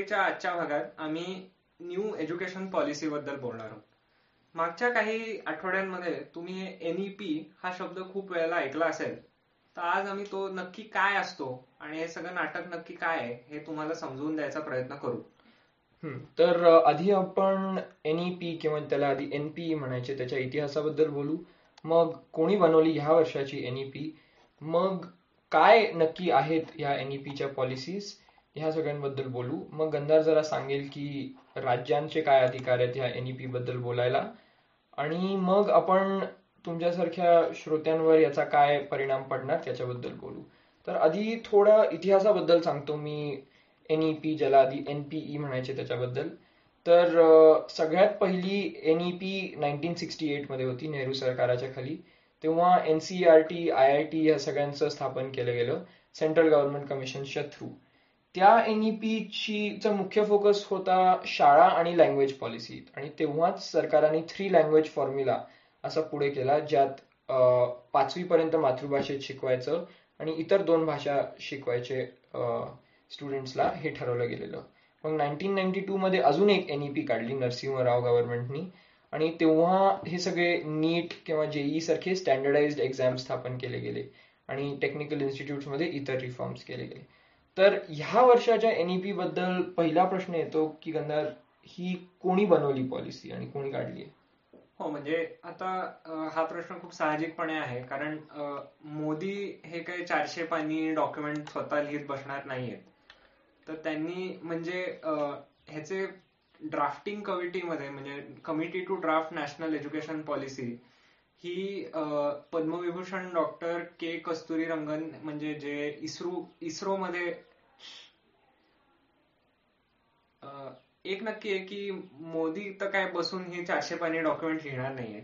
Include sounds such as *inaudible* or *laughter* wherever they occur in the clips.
सकाळीच्या आजच्या भागात आम्ही न्यू एज्युकेशन पॉलिसी बद्दल बोलणार आहोत. मागच्या काही आठवड्यांमध्ये तुम्ही एनईपी हा शब्द खूप वेळेला ऐकला असेल तर आज आम्ही तो नक्की काय असतो आणि हे सगळं नाटक नक्की काय आहे हे तुम्हाला समजून द्यायचा प्रयत्न करू. तर आधी आपण एनईपी किंवा त्याला आधी एनपी म्हणायचे त्याच्या इतिहासाबद्दल बोलू. मग कोणी बनवली ह्या वर्षाची एनईपी मग काय नक्की आहेत ह्या एनईपीच्या पॉलिसीज ह्या सगळ्यांबद्दल बोलू. मग गंधार जरा सांगेल की राज्यांचे काय अधिकार आहेत ह्या एन ई बद्दल बोलायला. आणि मग आपण तुमच्यासारख्या श्रोत्यांवर याचा काय परिणाम पडणार त्याच्याबद्दल बोलू. तर आधी थोडा इतिहासाबद्दल सांगतो मी. एन ई पी ज्याला आधी एन पी ई म्हणायचे त्याच्याबद्दल. तर सगळ्यात पहिली N E P nineteen sixty एटमध्ये होती नेहरू सरकाराच्या खाली. तेव्हा N C R T I I T या सगळ्यांचं स्थापन केलं गेलं. सेंट्रल गव्हर्नमेंट कमिशनच्या थ्रू त्या एन एनईपी चा मुख्य फोकस होता शाळा आणि लँग्वेज पॉलिसी आणि तेव्हाच सरकारने थ्री लँग्वेज फॉर्म्युला असा पुढे केला ज्यात पाचवी पर्यंत मातृभाषेत शिकवायचं आणि इतर दोन भाषा शिकवायचे स्टुडंट्सला हे ठरवलं गेलेलं. मग नाईन्टीन नाईन्टी टू मध्ये अजून एक एन ई पी काढली नरसिंहराव गव्हर्नमेंटनी आणि तेव्हा हे सगळे नीट किंवा जेई सारखे स्टँडर्डाइज्ड एक्झाम स्थापन केले गेले. आणि टेक्निकल इन्स्टिट्यूटमध्ये इतर रिफॉर्म्स केले गेले. तर ह्या वर्षाच्या एनईपी बद्दल पहिला प्रश्न येतो की गंधार ही कोणी बनवली पॉलिसी आणि कोणी काढली हो म्हणजे आता हा प्रश्न खूप साहजिकपणे आहे. कारण मोदी हे काही चारशे पानी डॉक्युमेंट स्वतः लिहित बसणार नाहीयेत. तर त्यांनी म्हणजे ह्याचे ड्राफ्टिंग कमिटीमध्ये म्हणजे committee to draft national education policy he Padma Vibhushan doctor K कस्तुरी रंगन म्हणजे जे इस्रो इस्रोमध्ये एक नक्की आहे की मोदी तर काय बसून हे चारशे पाणी डॉक्युमेंट लिहिणार नाहीये.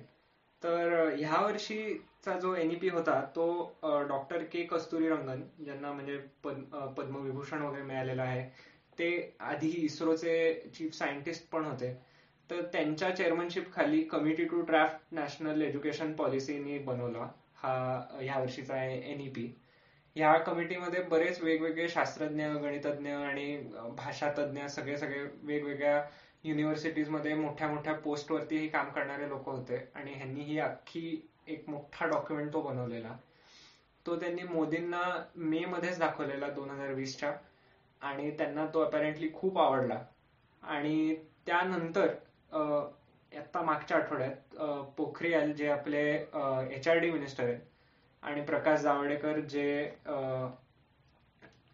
तर ह्या वर्षीचा जो एनईपी होता तो डॉक्टर के कस्तुरी रंगन ज्यांना म्हणजे पद्मविभूषण वगैरे मिळालेलं आहे ते आधी इस्रोचे चीफ सायंटिस्ट पण होते. तर त्यांच्या चेअरमनशिप खाली committee to draft national education पॉलिसीनी बनवला. हा ह्या वर्षीचा आहे एनईपी ह्या कमिटीमध्ये बरेच वेगवेगळे शास्त्रज्ञ गणितज्ञ आणि भाषातज्ञ सगळे सगळे वेगवेगळ्या युनिव्हर्सिटीजमध्ये मोठ्या मोठ्या पोस्टवरती काम करणारे लोक होते. आणि ह्यांनी ही अख्खी एक मोठा डॉक्युमेंट तो बनवलेला. तो त्यांनी मोदींना मे मध्येच दाखवलेला दोन हजार वीसच्या आणि त्यांना तो अपेरेंटली खूप आवडला. आणि त्यानंतर आता मागच्या आठवड्यात पोखरियाल जे आपले एच आर डी मिनिस्टर आहेत आणि प्रकाश जावडेकर जे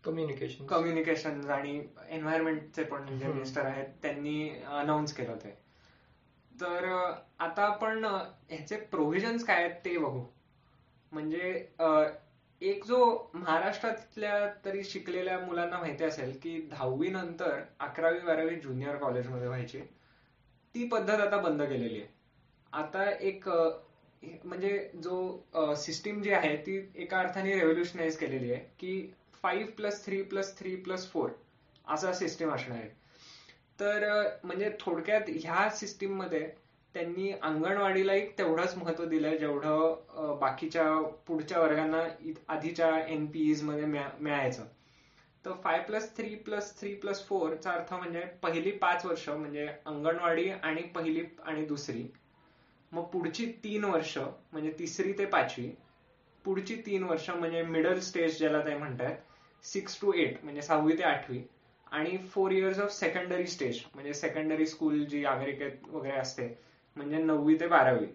कम्युनिकेशन कम्युनिकेशन आणि एन्व्हायरमेंटचे पण जे मिनिस्टर आहेत त्यांनी अनाऊन्स केलं होते. तर आता आपण ह्याचे प्रोव्हिजन्स काय आहेत ते बघू. म्हणजे एक जो महाराष्ट्रातल्या तरी शिकलेल्या मुलांना माहिती असेल की दहावी नंतर अकरावी बारावी ज्युनियर कॉलेजमध्ये व्हायची. ती पद्धत आता बंद केलेली आहे. आता एक म्हणजे जो सिस्टीम जी आहे ती एका अर्थाने रेव्होल्युशनाइज केलेली आहे की five plus three plus three plus four असा सिस्टीम असणार आहे. तर म्हणजे थोडक्यात ह्या सिस्टीममध्ये त्यांनी अंगणवाडीला एक तेवढंच महत्त्व दिलंय जेवढं बाकीच्या पुढच्या वर्गांना आधीच्या एनपीईजमध्ये मिळायचं. तर five plus three plus three plus four चा अर्थ म्हणजे पहिली पाच वर्ष म्हणजे अंगणवाडी आणि पहिली आणि दुसरी. मग पुढची तीन वर्ष म्हणजे तिसरी ते पाचवी. पुढची तीन वर्ष म्हणजे मिडल स्टेज ज्याला ते म्हणतात सिक्स टू एट म्हणजे सहावी ते आठवी. आणि four years of secondary stage म्हणजे सेकंडरी स्कूल जी अमेरिकेत वगैरे असते म्हणजे नववी ते बारावी.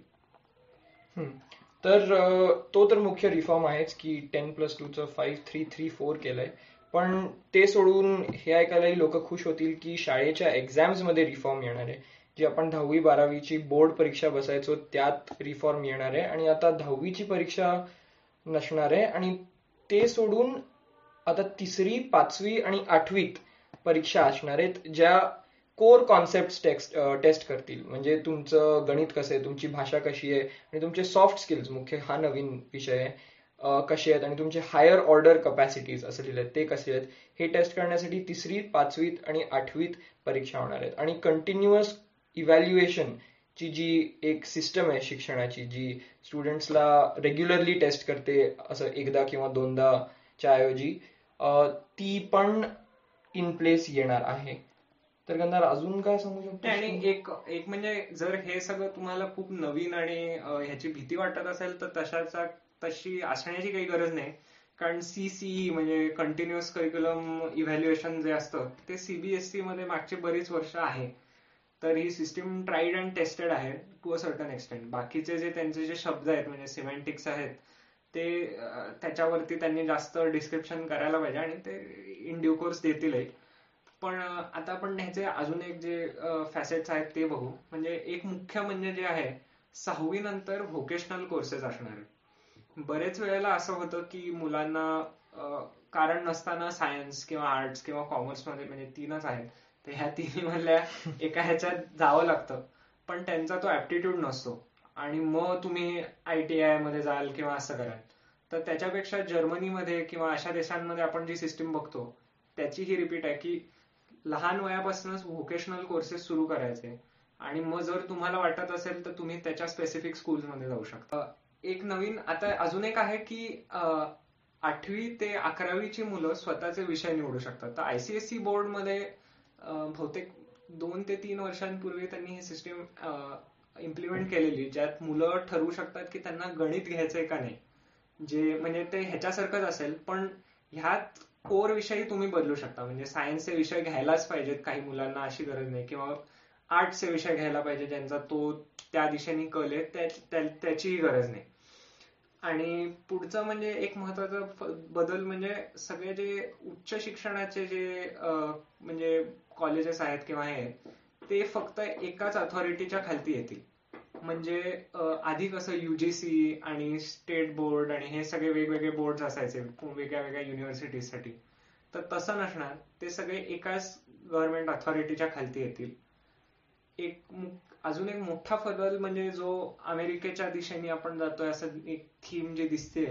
तर तो तर मुख्य रिफॉर्म आहेच की टेन प्लस टू च फाईव्ह थ्री थ्री फोर केलंय. पण ते सोडून हे ऐकायलाही लोक खुश होतील की शाळेच्या एक्झाम्समध्ये रिफॉर्म येणार आहे. जी आपण दहावी बारावीची बोर्ड परीक्षा बसायचो त्यात रिफॉर्म येणार आहे. आणि आता दहावीची परीक्षा नसणार आहे. आणि ते सोडून आता तिसरी पाचवी आणि आठवीत परीक्षा असणार आहेत ज्या कोर कॉन्सेप्ट टेक्स्ट टेस्ट करतील. म्हणजे तुमचं गणित कसं आहे? तुमची भाषा कशी आहे? आणि तुमचे सॉफ्ट स्किल्स मुख्य हा नवीन विषय आहे. कसे आहेत आणि तुमचे हायर ऑर्डर कपॅसिटीज असं लिहिलं ते कसे आहेत हे टेस्ट करण्यासाठी तिसरी पाचवीत आणि आठवीत परीक्षा होणार आहेत. आणि कंटिन्युअस इव्हॅल्युएशन ची जी एक सिस्टम आहे शिक्षणाची जी स्टुडंट्सला रेग्युलरली टेस्ट करते असं एकदा किंवा दोनदा च्या ऐवजी ती पण इन प्लेस येणार आहे. तर गंधार अजून काय सांगू शकतो? आणि एक एक म्हणजे जर हे सगळं तुम्हाला खूप नवीन आणि ह्याची भीती वाटत असेल तर तशाचा तशी असण्याची काही गरज नाही. कारण सीसीई म्हणजे कंटिन्युअस करिक्युलम इव्हॅल्युएशन जे असतं ते सीबीएसई मध्ये मागचे बरीच वर्ष आहे. तर ही सिस्टीम ट्राईड अँड टेस्टेड आहे टू अ सर्टन एक्सटेंट बाकीचे जे त्यांचे जे शब्द आहेत म्हणजे सिमेंटिक्स आहेत ते त्याच्यावरती त्यांनी जास्त डिस्क्रिप्शन करायला पाहिजे आणि ते इन ड्यू कोर्स देतीलही. पण आता आपण ह्याचे अजून एक जे फॅसेट्स आहेत ते बघू. म्हणजे एक मुख्य म्हणजे जे आहे सहावी नंतर व्होकेशनल कोर्सेस असणार. आहेत बरेच वेळेला असं होतं की मुलांना कारण नसताना सायन्स किंवा आर्ट्स किंवा कॉमर्समध्ये म्हणजे तीनच आहेत. तर ह्या तिन्ही मधल्या एका ह्याच्यात जावं लागतं. पण त्यांचा तो ऍप्टिट्यूड नसतो. आणि मग तुम्ही आय टी आयमध्ये जाल किंवा असं कराल. तर त्याच्यापेक्षा जर्मनीमध्ये किंवा अशा देशांमध्ये आपण जी सिस्टीम बघतो त्याची ही रिपीट आहे की लहान वयापासूनच व्होकेशनल कोर्सेस सुरू करायचे. आणि मग जर तुम्हाला वाटत असेल तर तुम्ही त्याच्या स्पेसिफिकमध्ये जाऊ शकता. एक नवीन आता अजून एक आहे की आठवी ते अकरावीची मुलं स्वतःचे विषय निवडू शकतात. तर बोर्ड बोर्डमध्ये बहुतेक दोन ते तीन वर्षांपूर्वी त्यांनी ही सिस्टीम इम्प्लिमेंट केलेली ज्यात मुलं ठरवू शकतात की त्यांना गणित घ्यायचंय का नाही. जे म्हणजे ते ह्याच्यासारखंच असेल पण ह्यात कोर विषयी तुम्ही बदलू शकता. म्हणजे सायन्सचे विषय घ्यायलाच पाहिजेत काही मुलांना अशी गरज नाही. किंवा आर्टचे विषय घ्यायला पाहिजे ज्यांचा तो त्या दिशेने कल आहे त्याचीही गरज नाही. आणि पुढचं म्हणजे एक महत्त्वाचा बदल म्हणजे सगळे जे उच्च शिक्षणाचे जे म्हणजे कॉलेजेस आहेत किंवा हे ते फक्त एकाच अथॉरिटीच्या खालती येतील. म्हणजे आधी कसं युजीसी आणि स्टेट बोर्ड आणि हे सगळे वेगवेगळे बोर्ड असायचे वेगळ्या वेगळ्या युनिव्हर्सिटीसाठी तर तसं नसणार ते सगळे एकाच गव्हर्नमेंट अथॉरिटीच्या खालती येतील. एक अजून एक मोठा बदल म्हणजे जो अमेरिकेच्या दिशेने आपण जातोय असं एक थीम जी दिसते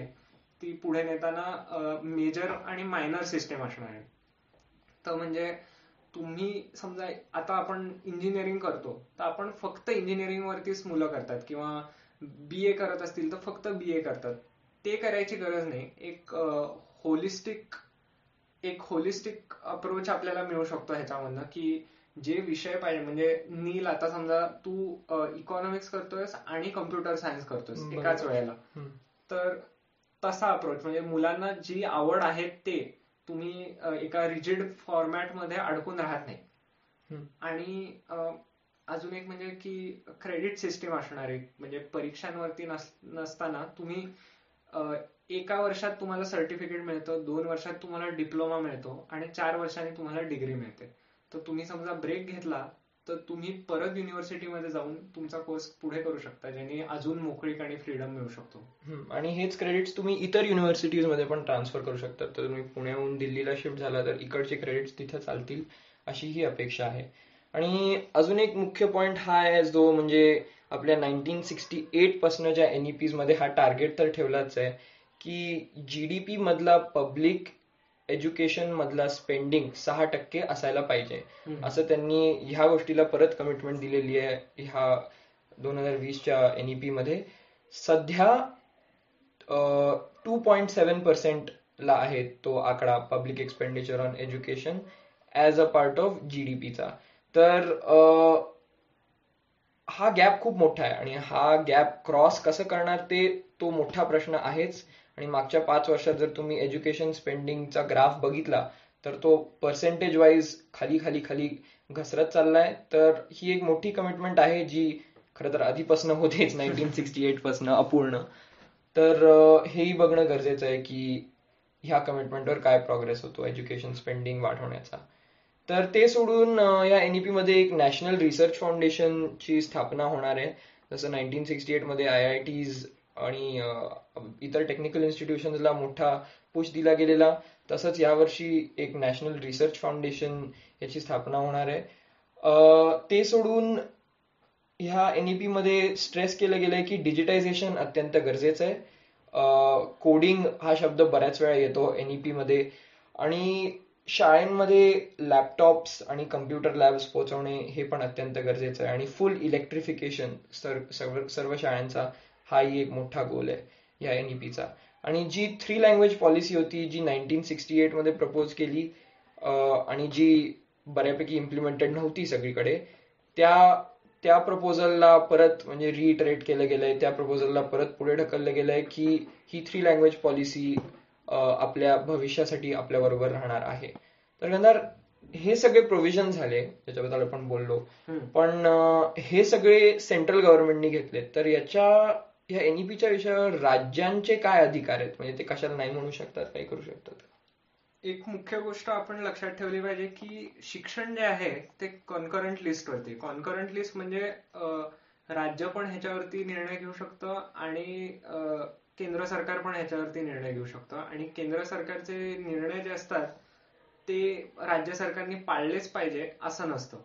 ती पुढे नेताना मेजर आणि मायनर सिस्टम असणार आहे. तर म्हणजे तुम्ही समजा आता आपण इंजिनिअरिंग करतो तर आपण फक्त इंजिनिअरिंग वरतीच मुलं करतात किंवा बी ए करत असतील तर फक्त बी ए करतात. ते करायची गरज नाही. एक होलिस्टिक एक होलिस्टिक अप्रोच आपल्याला मिळू शकतो ह्याच्यामधनं की जे विषय पाहिजे म्हणजे नील आता समजा तू इकॉनॉमिक्स करतोयस आणि कम्प्युटर सायन्स करतोयस एकाच वेळेला. तर तसा अप्रोच म्हणजे मुलांना जी आवड आहे ते तुम्ही एका रिजिड फॉर्मॅटमध्ये अडकून राहत नाही. आणि अजून एक म्हणजे की क्रेडिट सिस्टीम असणार आहे म्हणजे परीक्षांवरती नसताना तुम्ही एका वर्षात तुम्हाला सर्टिफिकेट मिळतं दोन वर्षात तुम्हाला डिप्लोमा मिळतो आणि चार वर्षांनी तुम्हाला डिग्री मिळते. तर तुम्ही समजा ब्रेक घेतला तर तुम्ही परत युनिव्हर्सिटीमध्ये जाऊन तुमचा कोर्स पुढे करू शकता ज्याने अजून मोकळीक आणि फ्रीडम मिळू शकतो. आणि हेच क्रेडिट्स तुम्ही इतर युनिव्हर्सिटीजमध्ये पण ट्रान्सफर करू शकता. तर तुम्ही पुण्याहून दिल्लीला शिफ्ट झाला तर इकडचे क्रेडिट्स तिथे चालतील अशी ही अपेक्षा आहे. आणि अजून एक मुख्य पॉईंट हा आहे जो म्हणजे आपल्या नाईन्टीन सिक्स्टी एटपासून ज्या एनईपीजमध्ये हा टार्गेट तर ठेवलाच आहे की जीडीपी मधला पब्लिक एज्युकेशन मधला स्पेंडिंग सहा टक्के असायला पाहिजे. असं त्यांनी ह्या गोष्टीला परत कमिटमेंट दिलेली आहे. ह्या दोन हजार वीसच्या एनईपी मध्ये. सध्या टू पॉइंट सेव्हन पर्सेंट ला आहे तो आकडा public expenditure on education as a part of जीडीपीचा तर हा गॅप खूप मोठा आहे आणि हा गॅप क्रॉस कसं करणार ते तो मोठा प्रश्न आहेच. आणि मागच्या पाच वर्षात जर तुम्ही एज्युकेशन स्पेंडिंगचा ग्राफ बघितला तर तो पर्सेंटेज वाईज खाली खाली खाली घसरत चाललाय. तर ही एक मोठी कमिटमेंट आहे जी खरं तर आधीपासून होतेच नाईन्टीन सिक्स्टी एटपासून अपूर्ण. तर हेही बघणं गरजेचं आहे की ह्या कमिटमेंटवर काय प्रोग्रेस होतो एज्युकेशन स्पेंडिंग वाढवण्याचा. तर ते सोडून या एनईपी मध्ये एक नॅशनल रिसर्च फाउंडेशनची स्थापना होणार आहे. जसं नाईन्टीन सिक्स्टी एटमध्ये आय आय टीज आणि इतर टेक्निकल इन्स्टिट्यूशनला मोठा पुश दिला गेलेला. तसंच यावर्षी एक नॅशनल रिसर्च फाउंडेशन याची स्थापना होणार आहे. ते सोडून ह्या एनईपी मध्ये स्ट्रेस केलं गेलंय की डिजिटायझेशन अत्यंत गरजेचं आहे. कोडिंग हा शब्द बऱ्याच वेळा येतो एनईपी मध्ये. आणि शाळेंमध्ये लॅपटॉप्स आणि कम्प्युटर लॅब्स पोहोचवणे हे पण अत्यंत गरजेचं आहे. आणि फुल इलेक्ट्रिफिकेशन सर्व शाळांचा हाही एक मोठा गोल आहे या एनईपीचा आणि जी थ्री लँग्वेज पॉलिसी होती जी नाईन्टीन सिक्स्टी एटमध्ये प्रपोज केली आणि जी बऱ्यापैकी इम्प्लिमेंटेड नव्हती सगळीकडे त्या त्या प्रपोजलला परत म्हणजे रिइटरेट केलं गेलंय त्या प्रपोजलला परत पुढे ढकललं गेलंय की ही थ्री लँग्वेज पॉलिसी आपल्या भविष्यासाठी आपल्या बरोबर राहणार आहे. तर गंधार हे सगळे प्रोव्हिजन झाले त्याच्याबद्दल आपण बोललो. पण हे सगळे सेंट्रल गव्हर्नमेंटनी घेतले तर याच्या या एनईपीच्या विषयावर राज्यांचे काय अधिकार आहेत? म्हणजे ते कशाला नाही म्हणू शकतात काय करू शकतात? एक मुख्य गोष्ट आपण लक्षात ठेवली पाहिजे की शिक्षण जे आहे ते कॉन्करंट लिस्ट वरती. कॉन्करंट लिस्ट म्हणजे राज्य पण ह्याच्यावरती निर्णय घेऊ शकतं आणि केंद्र सरकार पण ह्याच्यावरती निर्णय घेऊ शकतं. आणि केंद्र सरकारचे निर्णय जे असतात ते राज्य सरकारने पाळलेच पाहिजे असं नसतं.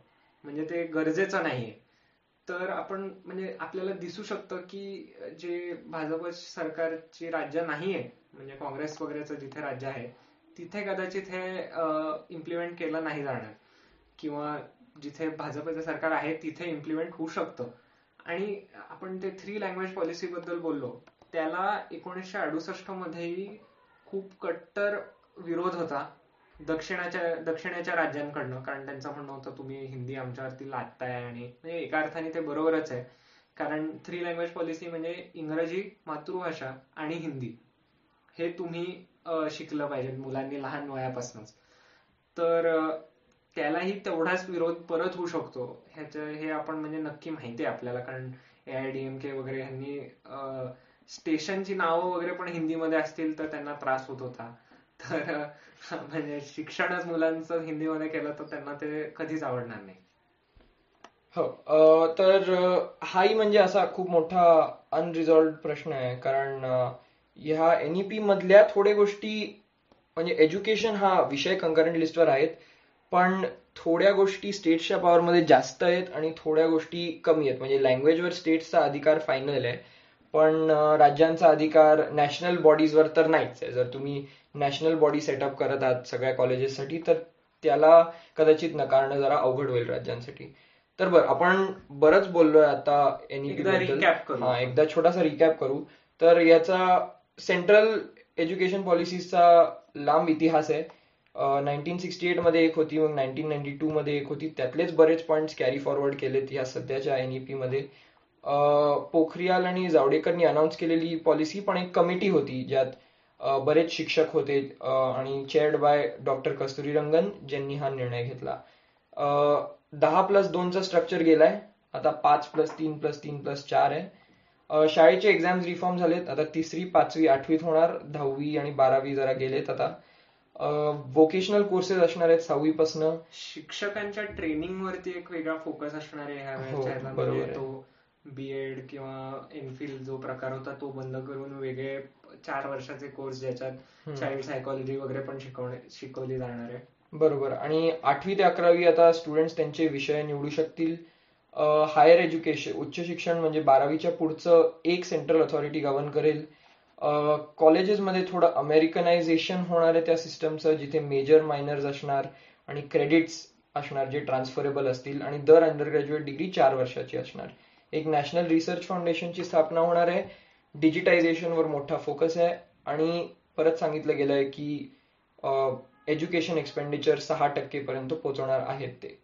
म्हणजे ते गरजेचं नाहीये. तर आपण म्हणजे आपल्याला दिसू शकतं की जे भाजप सरकारची राज्य नाहीये म्हणजे काँग्रेस वगैरेचं जिथे राज्य आहे तिथे कदाचित हे इम्प्लिमेंट केलं नाही जाणार. किंवा जिथे भाजपचं सरकार आहे तिथे इम्प्लिमेंट होऊ शकतं. आणि आपण ते थ्री लँग्वेज पॉलिसी बद्दल बोललो त्याला एकोणीसशे अडुसष्ट मध्येही खूप कट्टर विरोध होता. दक्षिणाच्या दक्षिणेच्या राज्यांकडनं कारण त्यांचं म्हणणं होतं तुम्ही हिंदी आमच्यावरती लादताय आणि म्हणजे एका अर्थाने ते बरोबरच आहे. कारण थ्री लँग्वेज पॉलिसी म्हणजे इंग्रजी मातृभाषा आणि हिंदी. हे तुम्ही शिकलं पाहिजे मुलांनी लहान वयापासूनच. तर त्यालाही तेवढाच विरोध परत होऊ शकतो. ह्याचं हे आपण म्हणजे नक्की माहिती आहे आपल्याला कारण A I D M K वगैरे ह्यांनी स्टेशनची नावं वगैरे पण हिंदीमध्ये असतील तर त्यांना त्रास होत होता. तर म्हणजे शिक्षणच मुलांचं हिंदीमध्ये केलं तर त्यांना ते कधीच आवडणार नाही. हो तर हाही म्हणजे असा खूप मोठा अनरिझॉल्ड प्रश्न आहे. कारण ह्या एनईपी पी मधल्या थोड्या गोष्टी म्हणजे एज्युकेशन हा विषय कंकरंट लिस्टवर आहेत. पण थोड्या गोष्टी स्टेट्सच्या पॉवरमध्ये जास्त आहेत आणि थोड्या गोष्टी कमी आहेत. म्हणजे लँग्वेजवर स्टेट्सचा अधिकार फायनल आहे. पण राज्यांचा अधिकार नॅशनल बॉडीजवर तर नाहीच आहे. जर तुम्ही नॅशनल बॉडी सेटअप करत आहात सगळ्या कॉलेजेससाठी तर त्याला कदाचित नकारणं जरा अवघड होईल राज्यांसाठी. तर बरं आपण बरंच बोललोय आता बद्दल. हा एकदा छोटासा रिकॅप करू. तर याचा सेंट्रल एज्युकेशन पॉलिसीचा लांब इतिहास आहे. नाईन्टीन सिक्स्टी एटमध्ये एक होती मग नाईन्टीन नाईन्टी टू मध्ये एक होती. त्यातलेच बरेच पॉइंट कॅरी फॉरवर्ड केलेत या सध्याच्या एनईपी मध्ये. पोखरियाल आणि जावडेकरनी अनाऊन्स केलेली पॉलिसी पण एक कमिटी होती ज्यात बरेच शिक्षक होते आणि chaired by doctor Kasturi Rangan ज्यांनी हा निर्णय घेतला. दहा प्लस दोनचा स्ट्रक्चर गेलाय आता पाच प्लस तीन प्लस तीन प्लस चार आहे. शाळेचे एक्झाम्स रिफॉर्म झालेत आता तिसरी पाचवी आठवीत होणार दहावी आणि बारावी जरा गेलेत आता. वोकेशनल कोर्सेस असणार आहेत सहावी पासन. शिक्षकांच्या ट्रेनिंग वरती एक वेगळा फोकस असणार आहे ह्या हो, तो बीएड किंवा एमफिल जो प्रकार होता तो बंद करून वेगळे चार वर्षाचे कोर्स ज्याच्यात चाइल्ड सायकोलॉजी वगैरे पण शिकवली जाणार आहे. बरोबर. आणि आठवी ते अकरावी आता स्टुडंट त्यांचे विषय निवडू शकतील. हायर एज्युकेशन उच्च शिक्षण म्हणजे बारावीच्या पुढचं एक सेंट्रल अथॉरिटी गव्हर्न करेल. कॉलेजेसमध्ये थोडं अमेरिकनायझेशन होणार आहे त्या सिस्टमचं जिथे मेजर मायनर्स असणार आणि क्रेडिट्स असणार जे ट्रान्सफरेबल असतील. आणि दर अंडर ग्रॅज्युएट डिग्री चार वर्षाची असणार. एक नॅशनल रिसर्च फाउंडेशनची स्थापना होणार आहे. डिजिटायझेशनवर मोठा फोकस आहे. आणि परत सांगितलं गेलं आहे की एज्युकेशन एक्सपेंडिचर सहा टक्केपर्यंत पोहोचवणार आहेत ते.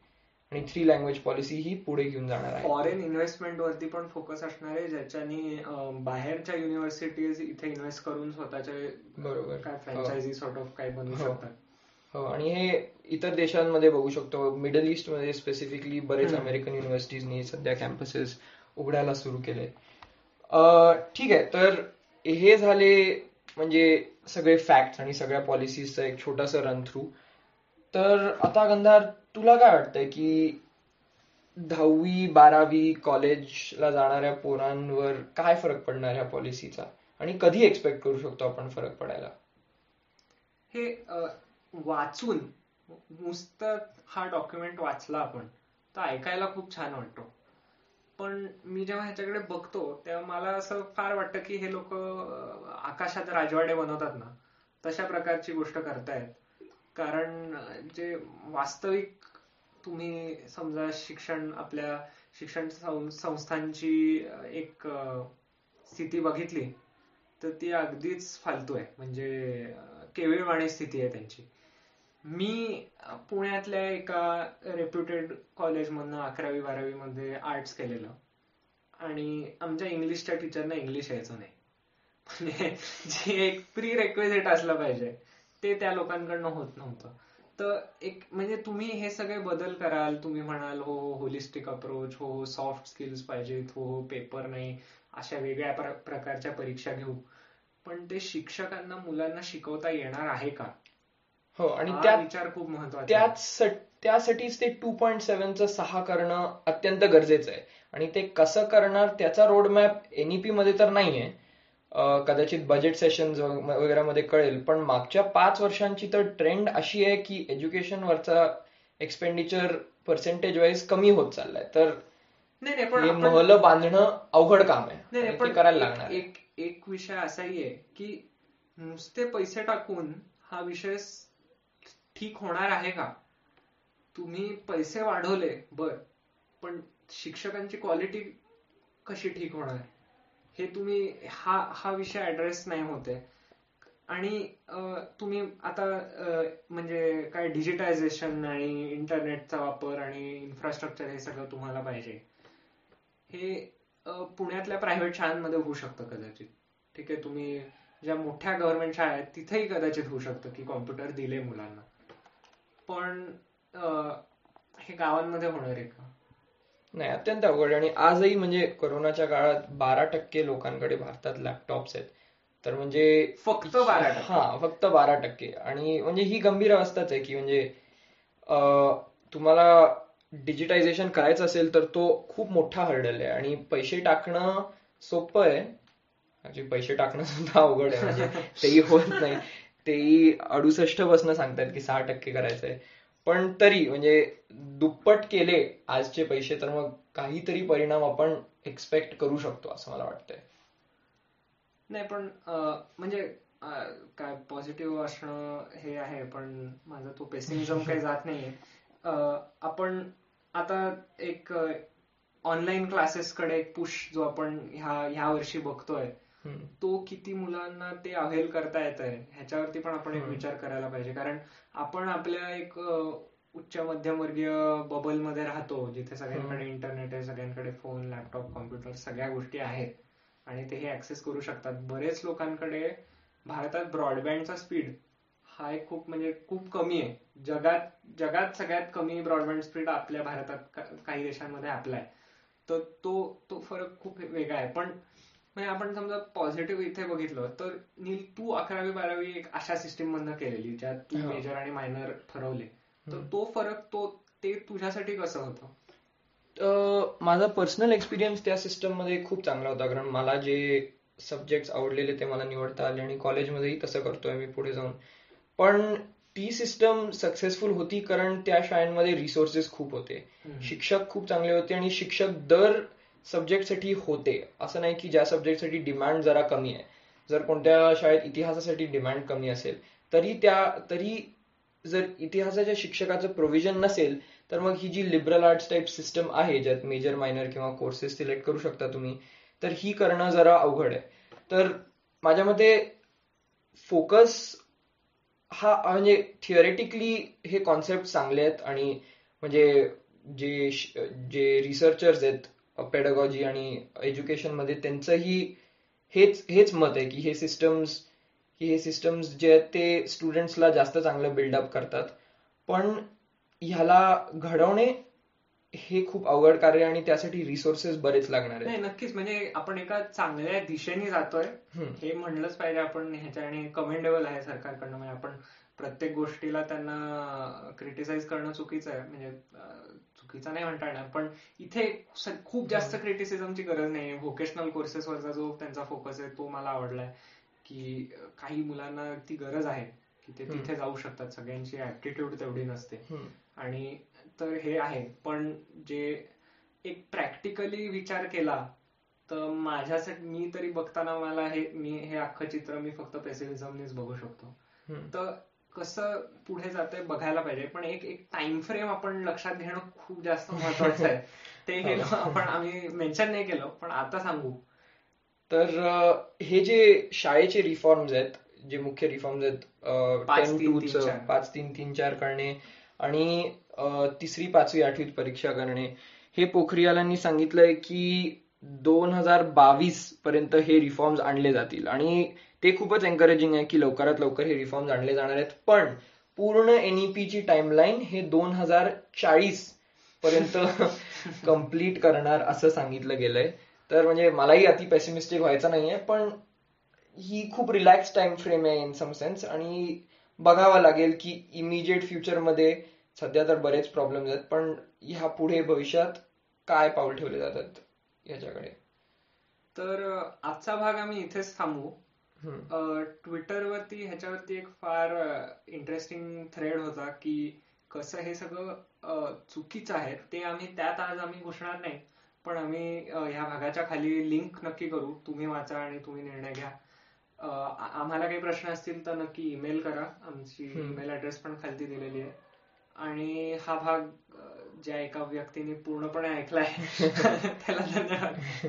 आणि थ्री लँग्वेज पॉलिसी ही पुढे घेऊन जाणार आहे फॉरेन इन्व्हेस्टमेंट वरती पण फोकस असणार आहे ज्याच्यानी बाहेरच्या युनिव्हर्सिटीज इथे इन्व्हेस्ट करून स्वतःचे बरोबर. काय फ्रँचायझी सॉर्ट ऑफ काय बनवू हो. शकतात. हो. आणि हे इतर देशांमध्ये बघू शकतो. मिडल ईस्टमध्ये स्पेसिफिकली बरेच अमेरिकन युनिव्हर्सिटीजनी सध्या कॅम्पसेस उघडायला सुरू केले ठीक आहे. तर हे झाले म्हणजे सगळे फॅक्ट आणि सगळ्या पॉलिसीजचा एक छोटासा रन थ्रू तर आता गंधार तुला काय वाटतंय की दहावी बारावी कॉलेजला जाणाऱ्या पोरांवर काय फरक पडणार ह्या पॉलिसीचा आणि कधी एक्सपेक्ट करू शकतो आपण फरक पडायला? हे वाचून नुसतं हा डॉक्युमेंट वाचला आपण तर ऐकायला खूप छान वाटतो. पण मी जेव्हा ह्याच्याकडे बघतो तेव्हा मला असं फार वाटतं की हे लोक आकाशात राजवाडे बनवतात ना तशा प्रकारची गोष्ट करतायत. कारण जे वास्तविक तुम्ही समजा शिक्षण आपल्या शिक्षण संस्थांची एक स्थिती बघितली तर ती अगदीच फालतू आहे. म्हणजे केविळवाणी स्थिती आहे त्यांची. मी पुण्यातल्या एका रेप्युटेड कॉलेजमधनं अकरावी बारावी मध्ये आर्ट्स केलेलं. आणि आमच्या इंग्लिशच्या टीचरना इंग्लिश यायचं नाही. म्हणजे जे एक प्री रेक्वेझिट असलं पाहिजे ते त्या लोकांकडनं होत नव्हतं. तर एक म्हणजे तुम्ही हे सगळे बदल कराल. तुम्ही म्हणाल हो हो होलिस्टिक अप्रोच हो हो सॉफ्ट स्किल्स पाहिजेत हो हो पेपर नाही अशा वेगळ्या प्रकारच्या परीक्षा घेऊ. पण ते शिक्षकांना मुलांना शिकवता येणार आहे का? हो आणि त्या विचार खूप महत्त्वाचा त्याच त्यासाठीच ते टू पॉईंट सेव्हनचं सहा करणं अत्यंत गरजेचं आहे. आणि ते कसं करणार त्याचा रोडमॅप एनईपी मध्ये तर नाहीये. कदाचित बजेट सेशन वगैरे मध्ये कळेल पण मागच्या पाच वर्षांची तर ट्रेंड अशी आहे की एज्युकेशन वरचा एक्सपेंडिचर पर्सेंटेज वाईज कमी होत चाललाय. तर हे महल बांधणं अवघड काम आहे. करायला लागणार एक एक विषय असाही आहे की नुसते पैसे टाकून हा विषय ठीक होणार आहे का? तुम्ही पैसे वाढवले बर. पण शिक्षकांची क्वालिटी कशी ठीक होणार? हे तुम्ही हा हा विषय ऍड्रेस नाही होते आणि तुम्ही आता म्हणजे काय डिजिटायझेशन आणि इंटरनेटचा वापर आणि इन्फ्रास्ट्रक्चर हे सगळं तुम्हाला पाहिजे. हे पुण्यातल्या प्रायव्हेट शाळांमध्ये होऊ शकतं कदाचित. ठीक आहे तुम्ही ज्या मोठ्या गव्हर्नमेंट शाळा आहेत तिथेही कदाचित होऊ शकतं की कॉम्प्युटर दिले मुलांना. पण हे गावांमध्ये होणार आहे का? नाही अत्यंत अवघड आणि आजही म्हणजे कोरोनाच्या काळात बारा टक्के लोकांकडे भारतात लॅपटॉप्स आहेत. तर म्हणजे फक्त बारा हा फक्त बारा टक्के. आणि म्हणजे ही गंभीर अवस्थाच आहे की म्हणजे तुम्हाला डिजिटायझेशन करायचं असेल तर तो खूप मोठा हर्डल आहे. आणि पैसे टाकणं सोपं आहे. पैसे टाकणं सुद्धा अवघड आहे. म्हणजे *laughs* तेही होत नाही. तेही अडुसष्ट बसणं सांगतात की सहा टक्के करायचंय. पण तरी म्हणजे दुप्पट केले आजचे पैसे तर मग काहीतरी परिणाम आपण एक्सपेक्ट करू शकतो असं मला वाटतंय. नाही पण म्हणजे काय पॉझिटिव्ह असणं हे आहे पण माझा तो पेसिमिझम काही जात नाहीये. आपण आता एक ऑनलाईन क्लासेसकडे एक पुश जो आपण ह्या ह्या वर्षी बघतोय तो किती मुलांना ते अवेल करता येत आहे ह्याच्यावरती पण आपण एक विचार करायला पाहिजे. कारण आपण आपल्या एक उच्च मध्यमवर्गीय बबलमध्ये राहतो जिथे सगळ्यांकडे इंटरनेट आहे सगळ्यांकडे फोन लॅपटॉप कॉम्प्युटर सगळ्या गोष्टी आहेत. आणि ते हे ऍक्सेस करू शकतात. बरेच लोकांकडे भारतात ब्रॉडबँडचा स्पीड हा एक खूप म्हणजे खूप कमी आहे. जगात जगात सगळ्यात कमी ब्रॉडबँड स्पीड आपल्या भारतात काही देशांमध्ये आपला आहे. तर तो तो फरक खूप वेगळा आहे. पण म्हणजे आपण समजा पॉझिटिव्ह इथे बघितलं तर नील तू अकरावी बारावी एक अशा सिस्टीम मधनं केलेली ज्यात तू मेजर आणि मायनर ठरवले. तर तो फरक तो ते तुझ्यासाठी कसं होतं? माझा पर्सनल एक्सपिरियन्स त्या सिस्टममध्ये खूप चांगला होता कारण मला जे सब्जेक्ट आवडलेले ते मला निवडता आले आणि कॉलेजमध्येही तसं करतोय मी पुढे जाऊन. पण ती सिस्टम सक्सेसफुल होती कारण त्या शाळांमध्ये रिसोर्सेस खूप होते. शिक्षक खूप चांगले होते आणि शिक्षक दर सब्जेक्टसाठी होते. असं नाही की ज्या सब्जेक्टसाठी डिमांड जरा कमी आहे. जर कोणत्या शाळेत इतिहासासाठी डिमांड कमी असेल तरी त्या तरी जर इतिहासाच्या शिक्षकाचं प्रोव्हिजन नसेल तर मग ही जी लिबरल आर्ट्स टाईप सिस्टम आहे ज्यात मेजर मायनर किंवा कोर्सेस सिलेक्ट करू शकता तुम्ही तर ही करणं जरा अवघड आहे. तर माझ्या मते फोकस हा म्हणजे थिअरेटिकली हे कॉन्सेप्ट चांगले आहेत आणि म्हणजे जे जे रिसर्चर्स आहेत पेडगॉजी आणि एज्युकेशनमध्ये त्यांचंही हेच हेच मत आहे की हे सिस्टम्स की हे सिस्टम्स जे आहेत ते स्टुडंट्सला जास्त चांगलं बिल्डअप करतात. पण ह्याला घडवणे हे खूप अवघड कार्य आणि त्यासाठी रिसोर्सेस बरेच लागणार आहे नक्कीच. म्हणजे आपण एका चांगल्या दिशेने जातोय. हे म्हणलंच पाहिजे आपण ह्याच्याने कमेंडेबल आहे सरकारकडनं. म्हणजे आपण प्रत्येक गोष्टीला त्यांना क्रिटिसाइज करणं चुकीचं आहे. म्हणजे चुकीचा नाही म्हणता येणार पण इथे खूप जास्त क्रिटिसिझमची गरज नाही व्होकेशनल कोर्सेसवरचा जो त्यांचा फोकस आहे तो मला आवडलाय. की काही मुलांना ती गरज आहे की ते तिथे जाऊ शकतात. सगळ्यांची ऍप्टिट्यूड तेवढी नसते. आणि तर हे आहे. पण जे एक प्रॅक्टिकली विचार केला तर माझ्यासाठी मी तरी बघताना मला हे मी हे अख्खं चित्र मी फक्त पेसिमिझमनेच बघू शकतो. तर कसं पुढे जातंय बघायला पाहिजे. पण एक एक टाइम फ्रेम आपण लक्षात घेणं खूप जास्त *laughs* महत्वाचं आहे. ते गेलो आपण आम्ही मेन्शन नाही केलं पण आता सांगू. तर हे जे शाळेचे रिफॉर्म्स आहेत जे मुख्य रिफॉर्म्स आहेत पाच, तीन, तीन, चार. करणे आणि तिसरी पाचवी आठवीत परीक्षा करणे. हे पोखरियालांनी सांगितलंय की दोन हजार बावीस पर्यंत हे रिफॉर्म्स आणले जातील. आणि ते खूपच एनकरेजिंग आहे की लवकरात लवकर हे रिफॉर्म्स आणले जाणार आहेत. पण पूर्ण एनईपी ची टाइमलाईन हे दोन हजार चाळीस पर्यंत *laughs* कंप्लीट करणार असं सांगितलं गेलंय. तर म्हणजे मलाही अति पेसिमिस्टिक व्हायचं नाहीये पण ही खूप रिलॅक्स टाइम फ्रेम आहे इन सम सेन्स आणि बघावं लागेल की इमिजिएट फ्युचरमध्ये सध्या तर बरेच प्रॉब्लेम्स आहेत पण ह्या पुढे भविष्यात काय पाऊल ठेवले जातात याच्याकडे. तर आजचा भाग आम्ही इथेच थांबवू. ट्विटरवरती ह्याच्यावरती एक फार इंटरेस्टिंग थ्रेड होता की कसं हे सगळं चुकीचं आहे. ते आम्ही त्यात आज आम्ही घुसणार नाही. पण आम्ही ह्या भागाच्या खाली लिंक नक्की करू. तुम्ही वाचा आणि तुम्ही निर्णय घ्या. आम्हाला काही प्रश्न असतील तर नक्की ईमेल करा. आमची. ईमेल ऍड्रेस पण खालती दिलेली आहे. आणि हा भाग ज्या एका व्यक्तीने पूर्णपणे ऐकलाय *laughs* *laughs* त्याला धन्यवाद.